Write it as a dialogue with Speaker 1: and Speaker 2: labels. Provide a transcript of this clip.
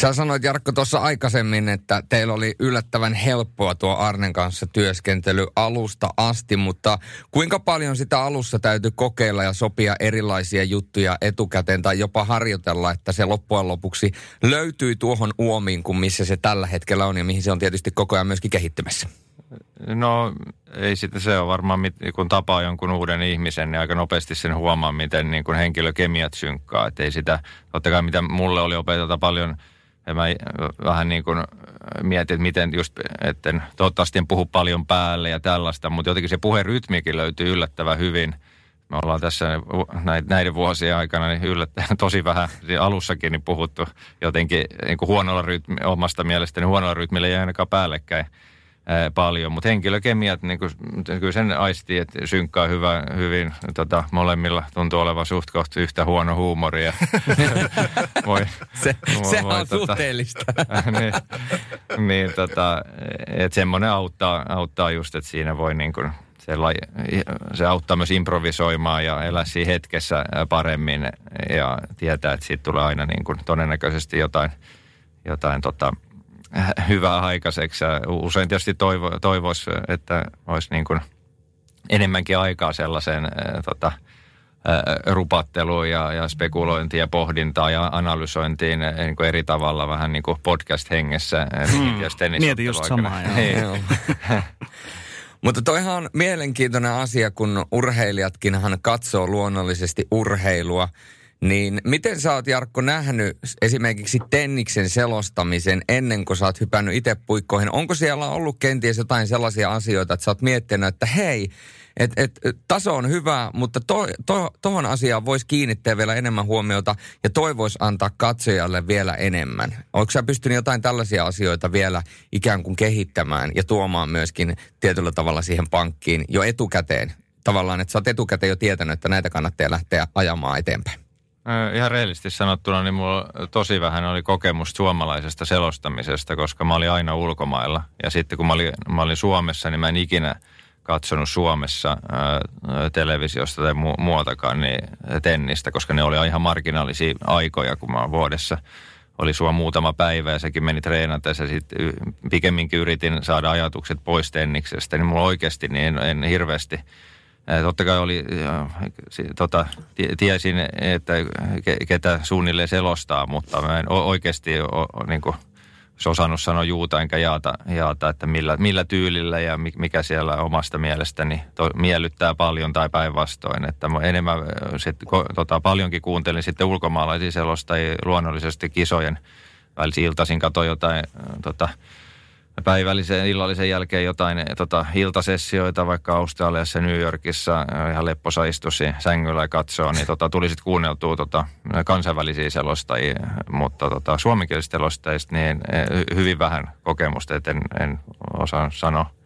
Speaker 1: Sä sanoit Jarkko tuossa aikaisemmin, että teillä oli yllättävän helppoa tuo Arnen kanssa työskentely alusta asti, mutta kuinka paljon sitä alussa täytyy kokeilla ja sopia erilaisia juttuja etukäteen tai jopa harjoitella, että se loppujen lopuksi löytyy tuohon uomiin kuin missä se tällä hetkellä on ja mihin se on tietysti koko ajan myöskin kehittymässä?
Speaker 2: No ei sitten se ole varmaan, kun tapaa jonkun uuden ihmisen, niin aika nopeasti sen huomaa, miten niin kuin henkilökemiat synkkaa. Että ei sitä, totta kai mitä mulle oli opeteta paljon, ja mä vähän niin kuin mietin, että miten just, että toivottavasti en puhu paljon päälle ja tällaista, mutta jotenkin se puherytmikin löytyy yllättävän hyvin. Me ollaan tässä näiden vuosien aikana niin yllättävän tosi vähän alussakin niin puhuttu jotenkin niin kuin huonolla rytmi, omasta mielestäni huonolla rytmillä ei ainakaan päällekkäin paljon, mutta henkilökemiat, niin kuin, kyllä sen aistii, että synkkaa hyvä, hyvin, tota, molemmilla tuntuu olevan suht kohta yhtä huono huumoria.
Speaker 1: voi, se, voi, se voi, on tota, suhteellista.
Speaker 2: niin, niin tota, että semmoinen auttaa, auttaa just, että siinä voi niin kuin, se, se auttaa myös improvisoimaan ja elää siinä hetkessä paremmin ja tietää, että siitä tulee aina niin kuin todennäköisesti jotain, jotain tota, hyvää aikaiseksi. Ja usein tietysti toivo, toivoisi, että olisi niin kuin enemmänkin aikaa sellaiseen äh, tota, rupatteluun ja, ja spekulointiin ja pohdintaan ja analysointiin niin kuin eri tavalla vähän niin kuin podcast-hengessä.
Speaker 3: Hmm. Mietin just samaa. Niin.
Speaker 1: Mutta toihan on mielenkiintoinen asia, kun urheilijatkinhan katsoo luonnollisesti urheilua – niin miten sä oot Jarkko nähnyt esimerkiksi tenniksen selostamisen ennen kuin sä oot hypännyt itse puikkoihin? Onko siellä ollut kenties jotain sellaisia asioita, että sä oot miettinyt, että hei, et, et, taso on hyvä, mutta to, to, asiaan voisi kiinnittää vielä enemmän huomiota ja toi voisi antaa katsojalle vielä enemmän. Onko sä pystynyt jotain tällaisia asioita vielä ikään kuin kehittämään ja tuomaan myöskin tietyllä tavalla siihen pankkiin jo etukäteen? Tavallaan, että sä oot etukäteen jo tietänyt, että näitä kannattaa lähteä ajamaan eteenpäin.
Speaker 2: Ihan reellisesti sanottuna, niin mulla tosi vähän oli kokemusta suomalaisesta selostamisesta, koska mä olin aina ulkomailla. Ja sitten kun mä olin, mä olin Suomessa, niin mä en ikinä katsonut Suomessa ää, televisiosta tai mu- muutakaan niin tennistä, koska ne oli ihan marginaalisia aikoja, kun mä vuodessa oli sua muutama päivä ja sekin meni treenata ja sitten pikemminkin yritin saada ajatukset pois tenniksestä, niin mulla oikeasti niin en, en hirveästi – Totta kai oli, tota, tiesin, että ketä suunnilleen selostaa, mutta mä en oikeasti niin kuin, osannut sanoa juuta enkä jaata, jaata että millä, millä tyylillä ja mikä siellä omasta mielestäni to, miellyttää paljon tai päinvastoin. Että mä enemmän sit, tota, paljonkin kuuntelin sitten ulkomaalaisia selostajia luonnollisesti kisojen välisiä iltaisin katsoin jotain tota, päivällisen illallisen jälkeen jotain eh, tota, iltasessioita vaikka Australiassa New Yorkissa eh, ihan lepposa istusi sängyllä ja katsoo, niin tota, tuli sitten kuunneltua tota, kansainvälisiä selostajia, mutta tota, suomenkielisistä selostajista niin eh, hyvin vähän kokemusta, että en, en osaa sanoa.